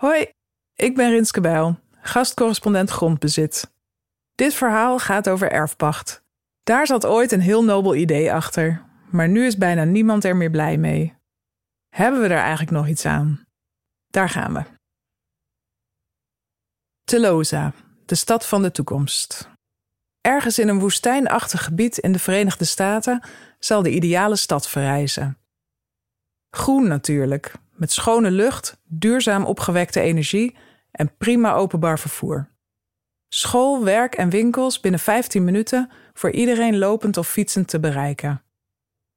Hoi, ik ben Rinske Bijl, gastcorrespondent grondbezit. Dit verhaal gaat over erfpacht. Daar zat ooit een heel nobel idee achter, maar nu is bijna niemand er meer blij mee. Hebben we er eigenlijk nog iets aan? Daar gaan we. Telosa, de stad van de toekomst. Ergens in een woestijnachtig gebied in de Verenigde Staten zal de ideale stad verrijzen. Groen natuurlijk, met schone lucht, duurzaam opgewekte energie en prima openbaar vervoer. School, werk en winkels binnen 15 minuten voor iedereen lopend of fietsend te bereiken.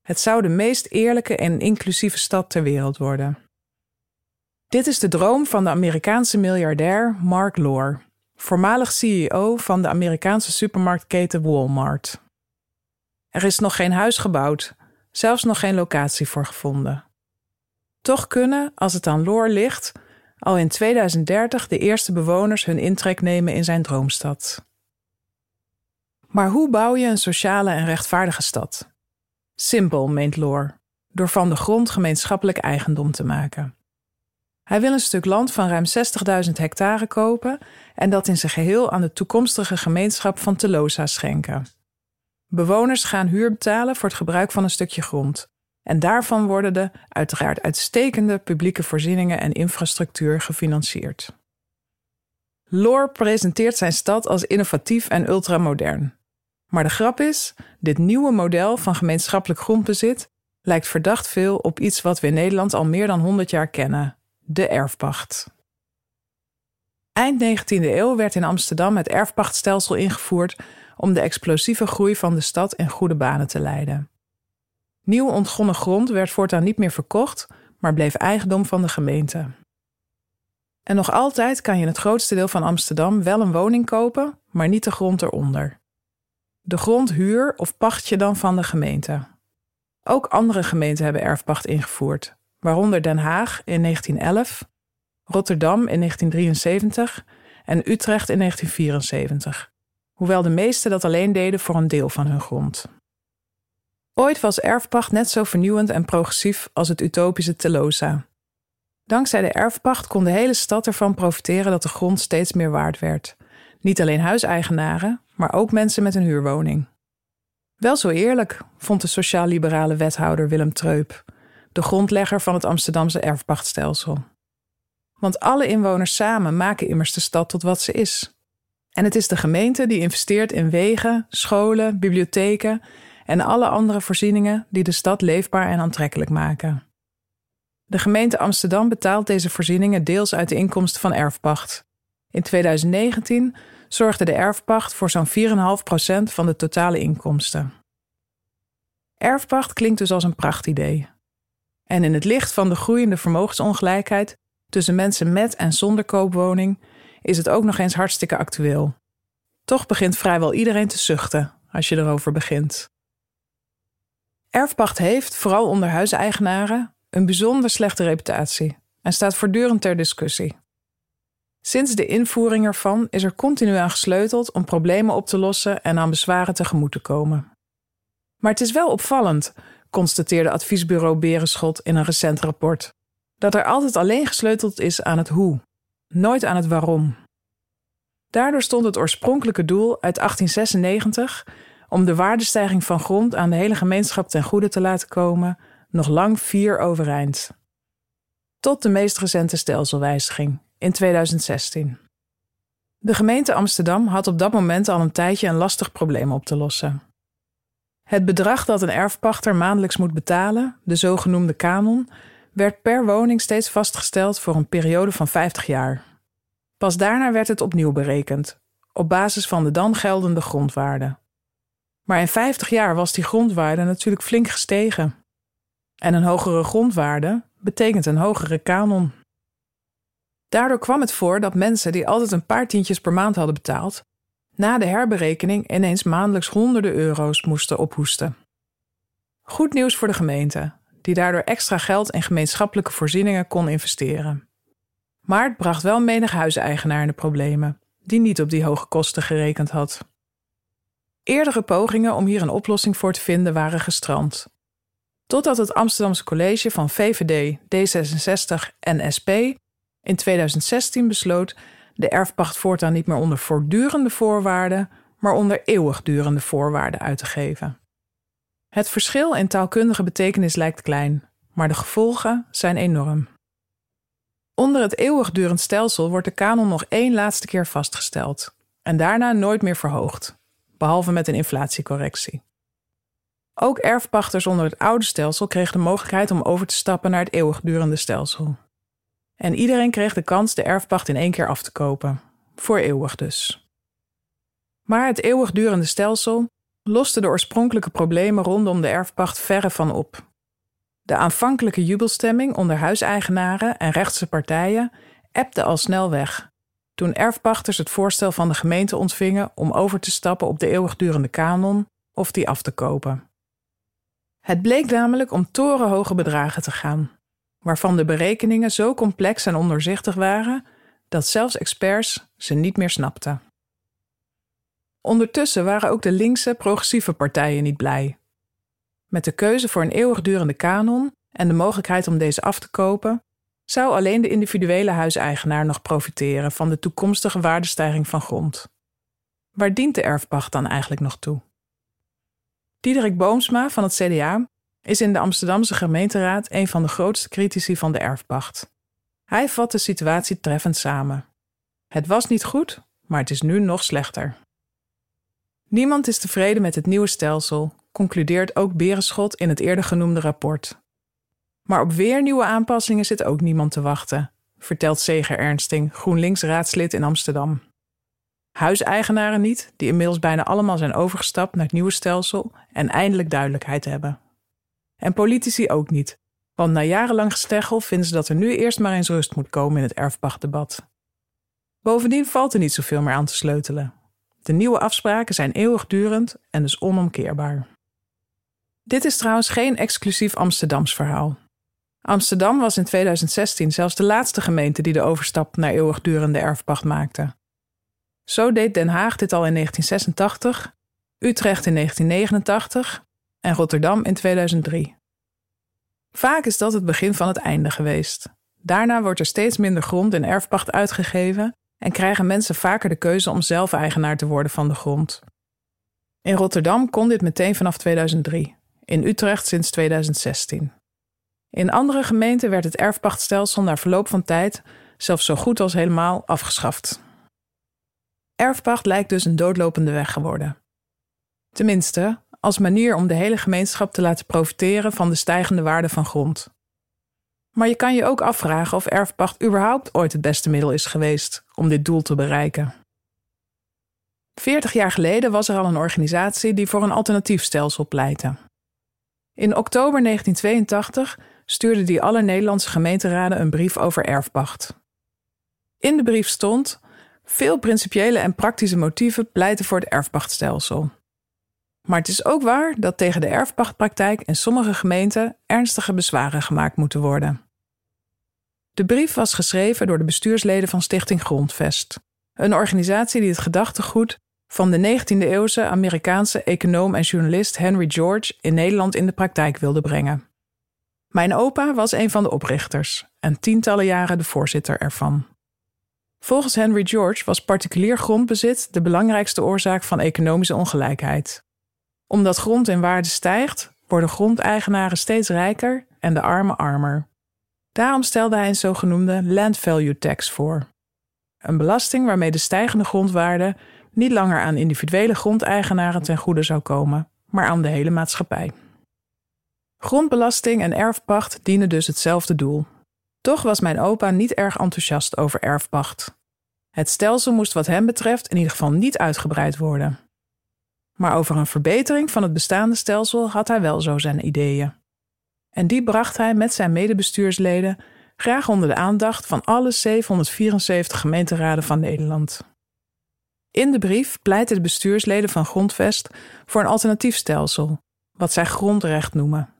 Het zou de meest eerlijke en inclusieve stad ter wereld worden. Dit is de droom van de Amerikaanse miljardair Mark Lohr, voormalig CEO van de Amerikaanse supermarktketen Walmart. Er is nog geen huis gebouwd, zelfs nog geen locatie voor gevonden. Toch kunnen, als het aan Loor ligt, al in 2030 de eerste bewoners hun intrek nemen in zijn droomstad. Maar hoe bouw je een sociale en rechtvaardige stad? Simpel, meent Loor, door van de grond gemeenschappelijk eigendom te maken. Hij wil een stuk land van ruim 60.000 hectare kopen en dat in zijn geheel aan de toekomstige gemeenschap van Telosa schenken. Bewoners gaan huur betalen voor het gebruik van een stukje grond. En daarvan worden de uiteraard uitstekende publieke voorzieningen en infrastructuur gefinancierd. Loor presenteert zijn stad als innovatief en ultramodern. Maar de grap is, dit nieuwe model van gemeenschappelijk grondbezit lijkt verdacht veel op iets wat we in Nederland al meer dan 100 jaar kennen: de erfpacht. Eind 19e eeuw werd in Amsterdam het erfpachtstelsel ingevoerd om de explosieve groei van de stad in goede banen te leiden. Nieuw ontgonnen grond werd voortaan niet meer verkocht, maar bleef eigendom van de gemeente. En nog altijd kan je in het grootste deel van Amsterdam wel een woning kopen, maar niet de grond eronder. De grond huur of pacht je dan van de gemeente. Ook andere gemeenten hebben erfpacht ingevoerd, waaronder Den Haag in 1911, Rotterdam in 1973 en Utrecht in 1974, hoewel de meesten dat alleen deden voor een deel van hun grond. Ooit was erfpacht net zo vernieuwend en progressief als het utopische Telosa. Dankzij de erfpacht kon de hele stad ervan profiteren dat de grond steeds meer waard werd. Niet alleen huiseigenaren, maar ook mensen met een huurwoning. Wel zo eerlijk, vond de sociaal-liberale wethouder Willem Treup, de grondlegger van het Amsterdamse erfpachtstelsel. Want alle inwoners samen maken immers de stad tot wat ze is. En het is de gemeente die investeert in wegen, scholen, bibliotheken en alle andere voorzieningen die de stad leefbaar en aantrekkelijk maken. De gemeente Amsterdam betaalt deze voorzieningen deels uit de inkomsten van erfpacht. In 2019 zorgde de erfpacht voor zo'n 4,5% van de totale inkomsten. Erfpacht klinkt dus als een prachtidee. En in het licht van de groeiende vermogensongelijkheid tussen mensen met en zonder koopwoning is het ook nog eens hartstikke actueel. Toch begint vrijwel iedereen te zuchten als je erover begint. Erfpacht heeft, vooral onder huiseigenaren, een bijzonder slechte reputatie en staat voortdurend ter discussie. Sinds de invoering ervan is er continu aan gesleuteld om problemen op te lossen en aan bezwaren tegemoet te komen. Maar het is wel opvallend, constateerde adviesbureau Berenschot in een recent rapport, dat er altijd alleen gesleuteld is aan het hoe, nooit aan het waarom. Daardoor stond het oorspronkelijke doel uit 1896 om de waardestijging van grond aan de hele gemeenschap ten goede te laten komen, nog lang vier overeind. Tot de meest recente stelselwijziging in 2016. De gemeente Amsterdam had op dat moment al een tijdje een lastig probleem op te lossen. Het bedrag dat een erfpachter maandelijks moet betalen, de zogenoemde kanon, werd per woning steeds vastgesteld voor een periode van 50 jaar. Pas daarna werd het opnieuw berekend, op basis van de dan geldende grondwaarde. Maar in 50 jaar was die grondwaarde natuurlijk flink gestegen. En een hogere grondwaarde betekent een hogere kanon. Daardoor kwam het voor dat mensen die altijd een paar tientjes per maand hadden betaald, na de herberekening ineens maandelijks honderden euro's moesten ophoesten. Goed nieuws voor de gemeente, die daardoor extra geld in gemeenschappelijke voorzieningen kon investeren. Maar het bracht wel menig huiseigenaar in de problemen, die niet op die hoge kosten gerekend had. Eerdere pogingen om hier een oplossing voor te vinden waren gestrand. Totdat het Amsterdamse college van VVD, D66 en SP In 2016 besloot de erfpacht voortaan niet meer onder voortdurende voorwaarden, maar onder eeuwigdurende voorwaarden uit te geven. Het verschil in taalkundige betekenis lijkt klein, maar de gevolgen zijn enorm. Onder het eeuwigdurend stelsel wordt de kanon nog één laatste keer vastgesteld en daarna nooit meer verhoogd, behalve met een inflatiecorrectie. Ook erfpachters onder het oude stelsel kregen de mogelijkheid om over te stappen naar het eeuwigdurende stelsel. En iedereen kreeg de kans de erfpacht in één keer af te kopen, voor eeuwig dus. Maar het eeuwigdurende stelsel loste de oorspronkelijke problemen rondom de erfpacht verre van op. De aanvankelijke jubelstemming onder huiseigenaren en rechtse partijen ebde al snel weg. Toen erfpachters het voorstel van de gemeente ontvingen om over te stappen op de eeuwigdurende kanon of die af te kopen. Het bleek namelijk om torenhoge bedragen te gaan, waarvan de berekeningen zo complex en ondoorzichtig waren dat zelfs experts ze niet meer snapten. Ondertussen waren ook de linkse progressieve partijen niet blij. Met de keuze voor een eeuwigdurende kanon en de mogelijkheid om deze af te kopen, zou alleen de individuele huiseigenaar nog profiteren van de toekomstige waardestijging van grond. Waar dient de erfpacht dan eigenlijk nog toe? Diederik Boomsma van het CDA is in de Amsterdamse gemeenteraad een van de grootste critici van de erfpacht. Hij vat de situatie treffend samen. Het was niet goed, maar het is nu nog slechter. Niemand is tevreden met het nieuwe stelsel, concludeert ook Berenschot in het eerder genoemde rapport. Maar op weer nieuwe aanpassingen zit ook niemand te wachten, vertelt Zeger Ernsting, GroenLinks-raadslid in Amsterdam. Huiseigenaren niet, die inmiddels bijna allemaal zijn overgestapt naar het nieuwe stelsel en eindelijk duidelijkheid hebben. En politici ook niet, want na jarenlang gesteggel vinden ze dat er nu eerst maar eens rust moet komen in het erfpachtdebat. Bovendien valt er niet zoveel meer aan te sleutelen. De nieuwe afspraken zijn eeuwigdurend en dus onomkeerbaar. Dit is trouwens geen exclusief Amsterdams verhaal. Amsterdam was in 2016 zelfs de laatste gemeente die de overstap naar eeuwigdurende erfpacht maakte. Zo deed Den Haag dit al in 1986, Utrecht in 1989 en Rotterdam in 2003. Vaak is dat het begin van het einde geweest. Daarna wordt er steeds minder grond in erfpacht uitgegeven en krijgen mensen vaker de keuze om zelf eigenaar te worden van de grond. In Rotterdam kon dit meteen vanaf 2003, in Utrecht sinds 2016. In andere gemeenten werd het erfpachtstelsel na verloop van tijd zelfs zo goed als helemaal afgeschaft. Erfpacht lijkt dus een doodlopende weg geworden. Tenminste, als manier om de hele gemeenschap te laten profiteren van de stijgende waarde van grond. Maar je kan je ook afvragen of erfpacht überhaupt ooit het beste middel is geweest om dit doel te bereiken. Veertig jaar geleden was er al een organisatie die voor een alternatief stelsel pleitte. In oktober 1982 stuurde die alle Nederlandse gemeenteraden een brief over erfpacht. In de brief stond: veel principiële en praktische motieven pleiten voor het erfpachtstelsel. Maar het is ook waar dat tegen de erfpachtpraktijk in sommige gemeenten ernstige bezwaren gemaakt moeten worden. De brief was geschreven door de bestuursleden van Stichting Grondvest, een organisatie die het gedachtegoed van de 19e-eeuwse Amerikaanse econoom en journalist Henry George in Nederland in de praktijk wilde brengen. Mijn opa was een van de oprichters en tientallen jaren de voorzitter ervan. Volgens Henry George was particulier grondbezit de belangrijkste oorzaak van economische ongelijkheid. Omdat grond in waarde stijgt, worden grondeigenaren steeds rijker en de armen armer. Daarom stelde hij een zogenoemde land value tax voor. Een belasting waarmee de stijgende grondwaarde niet langer aan individuele grondeigenaren ten goede zou komen, maar aan de hele maatschappij. Grondbelasting en erfpacht dienen dus hetzelfde doel. Toch was mijn opa niet erg enthousiast over erfpacht. Het stelsel moest wat hem betreft in ieder geval niet uitgebreid worden. Maar over een verbetering van het bestaande stelsel had hij wel zo zijn ideeën. En die bracht hij met zijn medebestuursleden graag onder de aandacht van alle 774 gemeenteraden van Nederland. In de brief pleiten de bestuursleden van Grondvest voor een alternatief stelsel, wat zij grondrecht noemen.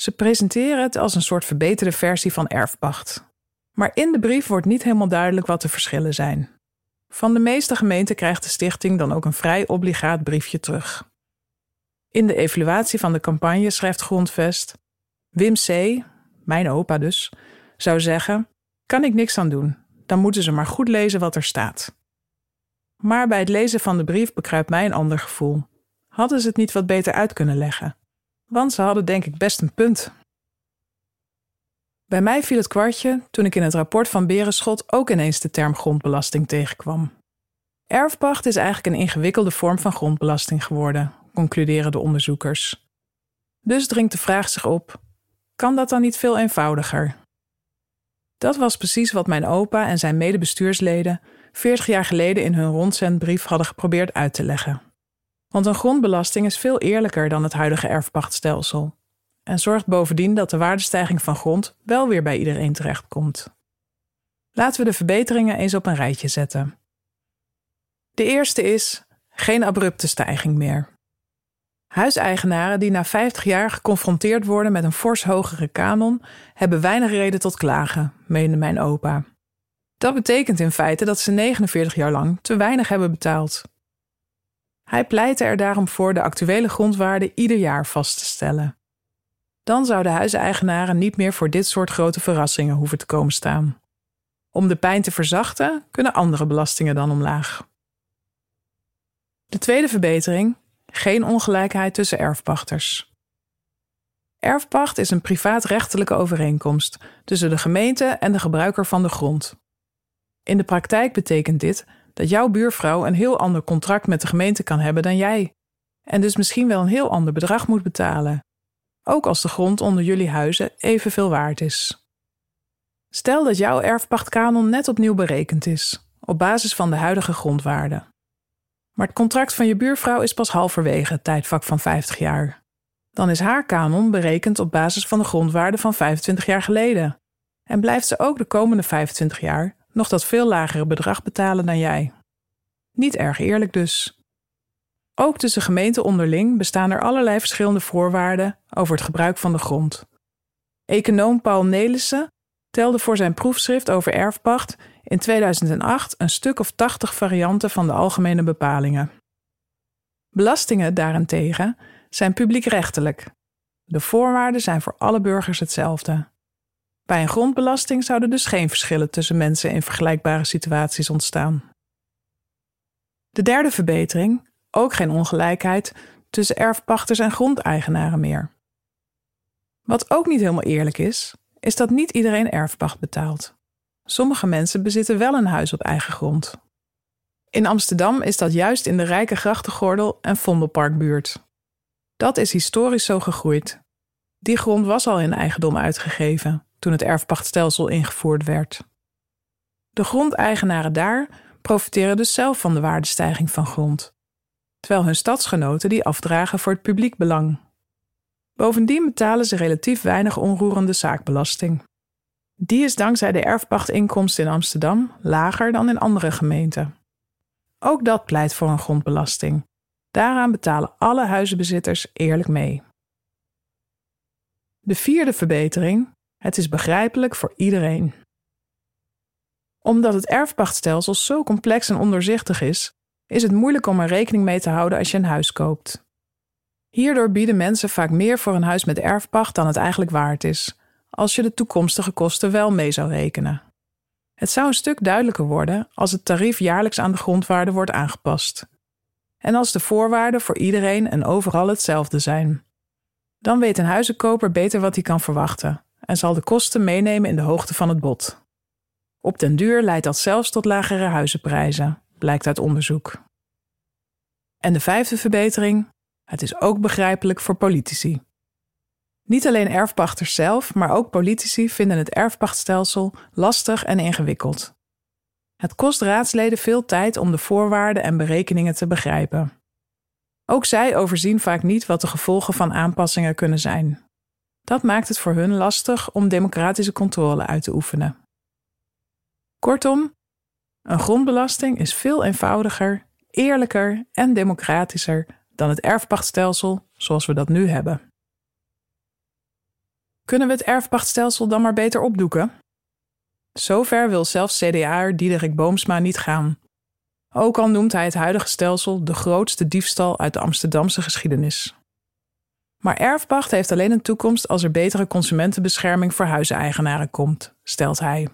Ze presenteren het als een soort verbeterde versie van erfpacht. Maar in de brief wordt niet helemaal duidelijk wat de verschillen zijn. Van de meeste gemeenten krijgt de stichting dan ook een vrij obligaat briefje terug. In de evaluatie van de campagne schrijft Grondvest: Wim C., mijn opa dus, zou zeggen: Kan ik niks aan doen. dan moeten ze maar goed lezen wat er staat. Maar bij het lezen van de brief bekruipt mij een ander gevoel. Hadden ze het niet wat beter uit kunnen leggen? Want ze hadden denk ik best een punt. Bij mij viel het kwartje toen ik in het rapport van Berenschot ook ineens de term grondbelasting tegenkwam. Erfpacht is eigenlijk een ingewikkelde vorm van grondbelasting geworden, concluderen de onderzoekers. Dus dringt de vraag zich op: kan dat dan niet veel eenvoudiger? Dat was precies wat mijn opa en zijn medebestuursleden 40 jaar geleden in hun rondzendbrief hadden geprobeerd uit te leggen. Want een grondbelasting is veel eerlijker dan het huidige erfpachtstelsel en zorgt bovendien dat de waardestijging van grond wel weer bij iedereen terechtkomt. Laten we de verbeteringen eens op een rijtje zetten. De eerste is geen abrupte stijging meer. Huiseigenaren die na 50 jaar geconfronteerd worden met een fors hogere kanon, hebben weinig reden tot klagen, meende mijn opa. Dat betekent in feite dat ze 49 jaar lang te weinig hebben betaald. Hij pleitte er daarom voor de actuele grondwaarde ieder jaar vast te stellen. Dan zouden huiseigenaren niet meer voor dit soort grote verrassingen hoeven te komen staan. Om de pijn te verzachten kunnen andere belastingen dan omlaag. De tweede verbetering: geen ongelijkheid tussen erfpachters. Erfpacht is een privaatrechtelijke overeenkomst tussen de gemeente en de gebruiker van de grond. In de praktijk betekent dit dat jouw buurvrouw een heel ander contract met de gemeente kan hebben dan jij, en dus misschien wel een heel ander bedrag moet betalen, ook als de grond onder jullie huizen evenveel waard is. Stel dat jouw erfpachtkanon net opnieuw berekend is, op basis van de huidige grondwaarde. Maar het contract van je buurvrouw is pas halverwege het tijdvak van 50 jaar. Dan is haar kanon berekend op basis van de grondwaarde van 25 jaar geleden. En blijft ze ook de komende 25 jaar nog dat veel lagere bedrag betalen dan jij. Niet erg eerlijk dus. Ook tussen gemeenten onderling bestaan er allerlei verschillende voorwaarden over het gebruik van de grond. Econoom Paul Nelissen telde voor zijn proefschrift over erfpacht in 2008 een stuk of 80 varianten van de algemene bepalingen. Belastingen daarentegen zijn publiekrechtelijk. De voorwaarden zijn voor alle burgers hetzelfde. Bij een grondbelasting zouden dus geen verschillen tussen mensen in vergelijkbare situaties ontstaan. De derde verbetering, ook geen ongelijkheid tussen erfpachters en grondeigenaren meer. Wat ook niet helemaal eerlijk is, is dat niet iedereen erfpacht betaalt. Sommige mensen bezitten wel een huis op eigen grond. In Amsterdam is dat juist in de rijke grachtengordel en Vondelparkbuurt. Dat is historisch zo gegroeid. Die grond was al in eigendom uitgegeven toen het erfpachtstelsel ingevoerd werd. De grondeigenaren daar profiteren dus zelf van de waardestijging van grond, terwijl hun stadsgenoten die afdragen voor het publiek belang. Bovendien betalen ze relatief weinig onroerende zaakbelasting. Die is dankzij de erfpachtinkomsten in Amsterdam lager dan in andere gemeenten. Ook dat pleit voor een grondbelasting. Daaraan betalen alle huizenbezitters eerlijk mee. De vierde verbetering: het is begrijpelijk voor iedereen. Omdat het erfpachtstelsel zo complex en ondoorzichtig is, is het moeilijk om er rekening mee te houden als je een huis koopt. Hierdoor bieden mensen vaak meer voor een huis met erfpacht dan het eigenlijk waard is, als je de toekomstige kosten wel mee zou rekenen. Het zou een stuk duidelijker worden als het tarief jaarlijks aan de grondwaarde wordt aangepast. En als de voorwaarden voor iedereen en overal hetzelfde zijn. Dan weet een huizenkoper beter wat hij kan verwachten en zal de kosten meenemen in de hoogte van het bod. Op den duur leidt dat zelfs tot lagere huizenprijzen, blijkt uit onderzoek. En de vijfde verbetering: het is ook begrijpelijk voor politici. Niet alleen erfpachters zelf, maar ook politici vinden het erfpachtstelsel lastig en ingewikkeld. Het kost raadsleden veel tijd om de voorwaarden en berekeningen te begrijpen. Ook zij overzien vaak niet wat de gevolgen van aanpassingen kunnen zijn. Dat maakt het voor hun lastig om democratische controle uit te oefenen. Kortom, een grondbelasting is veel eenvoudiger, eerlijker en democratischer dan het erfpachtstelsel zoals we dat nu hebben. Kunnen we het erfpachtstelsel dan maar beter opdoeken? Zover wil zelfs CDA'er Diederik Boomsma niet gaan. Ook al noemt hij het huidige stelsel de grootste diefstal uit de Amsterdamse geschiedenis. Maar erfpacht heeft alleen een toekomst als er betere consumentenbescherming voor huiseigenaren komt, stelt hij.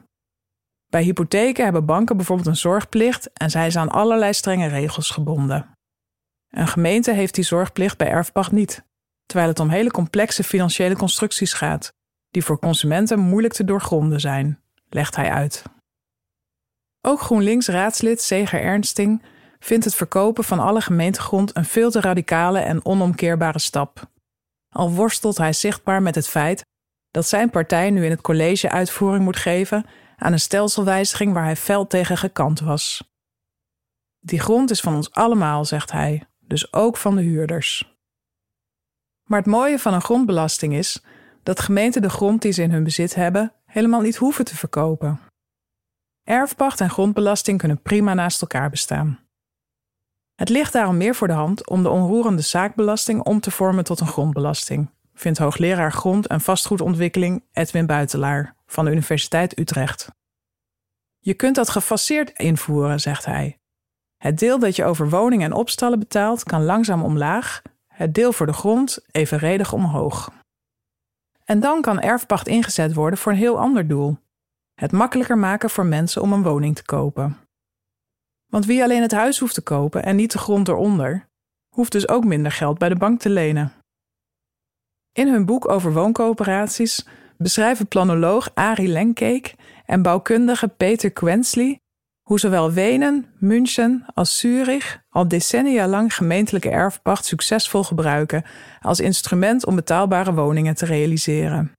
Bij hypotheken hebben banken bijvoorbeeld een zorgplicht en zijn aan allerlei strenge regels gebonden. Een gemeente heeft die zorgplicht bij erfpacht niet, terwijl het om hele complexe financiële constructies gaat, die voor consumenten moeilijk te doorgronden zijn, legt hij uit. Ook GroenLinks-raadslid Seger Ernsting vindt het verkopen van alle gemeentegrond een veel te radicale en onomkeerbare stap. Al worstelt hij zichtbaar met het feit dat zijn partij nu in het college uitvoering moet geven aan een stelselwijziging waar hij fel tegen gekant was. Die grond is van ons allemaal, zegt hij, dus ook van de huurders. Maar het mooie van een grondbelasting is dat gemeenten de grond die ze in hun bezit hebben helemaal niet hoeven te verkopen. Erfpacht en grondbelasting kunnen prima naast elkaar bestaan. Het ligt daarom meer voor de hand om de onroerende zaakbelasting om te vormen tot een grondbelasting, vindt hoogleraar grond- en vastgoedontwikkeling Edwin Buitelaar van de Universiteit Utrecht. Je kunt dat gefaseerd invoeren, zegt hij. Het deel dat je over woningen en opstallen betaalt kan langzaam omlaag, het deel voor de grond evenredig omhoog. En dan kan erfpacht ingezet worden voor een heel ander doel: het makkelijker maken voor mensen om een woning te kopen. Want wie alleen het huis hoeft te kopen en niet de grond eronder, hoeft dus ook minder geld bij de bank te lenen. In hun boek over wooncoöperaties beschrijven planoloog Arie Lenkeek en bouwkundige Peter Quensley hoe zowel Wenen, München als Zurich al decennia lang gemeentelijke erfpacht succesvol gebruiken als instrument om betaalbare woningen te realiseren.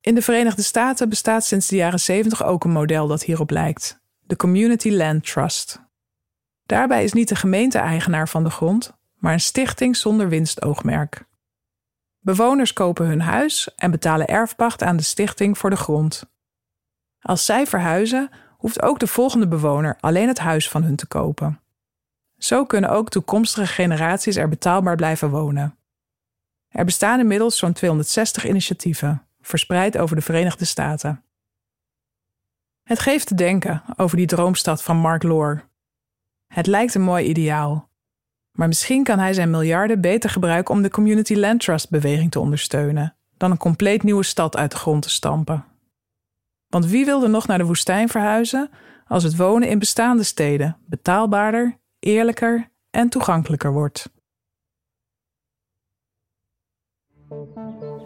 In de Verenigde Staten bestaat sinds de jaren 70 ook een model dat hierop lijkt: de Community Land Trust. Daarbij is niet de gemeente eigenaar van de grond, maar een stichting zonder winstoogmerk. Bewoners kopen hun huis en betalen erfpacht aan de stichting voor de grond. Als zij verhuizen, hoeft ook de volgende bewoner alleen het huis van hun te kopen. Zo kunnen ook toekomstige generaties er betaalbaar blijven wonen. Er bestaan inmiddels zo'n 260 initiatieven, verspreid over de Verenigde Staten. Het geeft te denken over die droomstad van Mark Lohr. Het lijkt een mooi ideaal, maar misschien kan hij zijn miljarden beter gebruiken om de Community Land Trust beweging te ondersteunen dan een compleet nieuwe stad uit de grond te stampen. Want wie wil er nog naar de woestijn verhuizen als het wonen in bestaande steden betaalbaarder, eerlijker en toegankelijker wordt?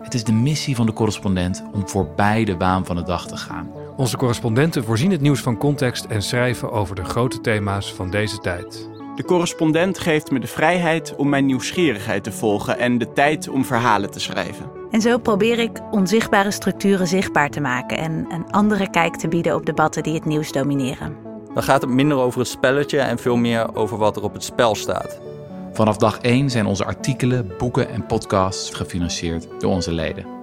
Het is de missie van de correspondent om voorbij de waan van de dag te gaan. Onze correspondenten voorzien het nieuws van context en schrijven over de grote thema's van deze tijd. De correspondent geeft me de vrijheid om mijn nieuwsgierigheid te volgen en de tijd om verhalen te schrijven. En zo probeer ik onzichtbare structuren zichtbaar te maken en een andere kijk te bieden op debatten die het nieuws domineren. Dan gaat het minder over het spelletje en veel meer over wat er op het spel staat. Vanaf dag 1 zijn onze artikelen, boeken en podcasts gefinancierd door onze leden.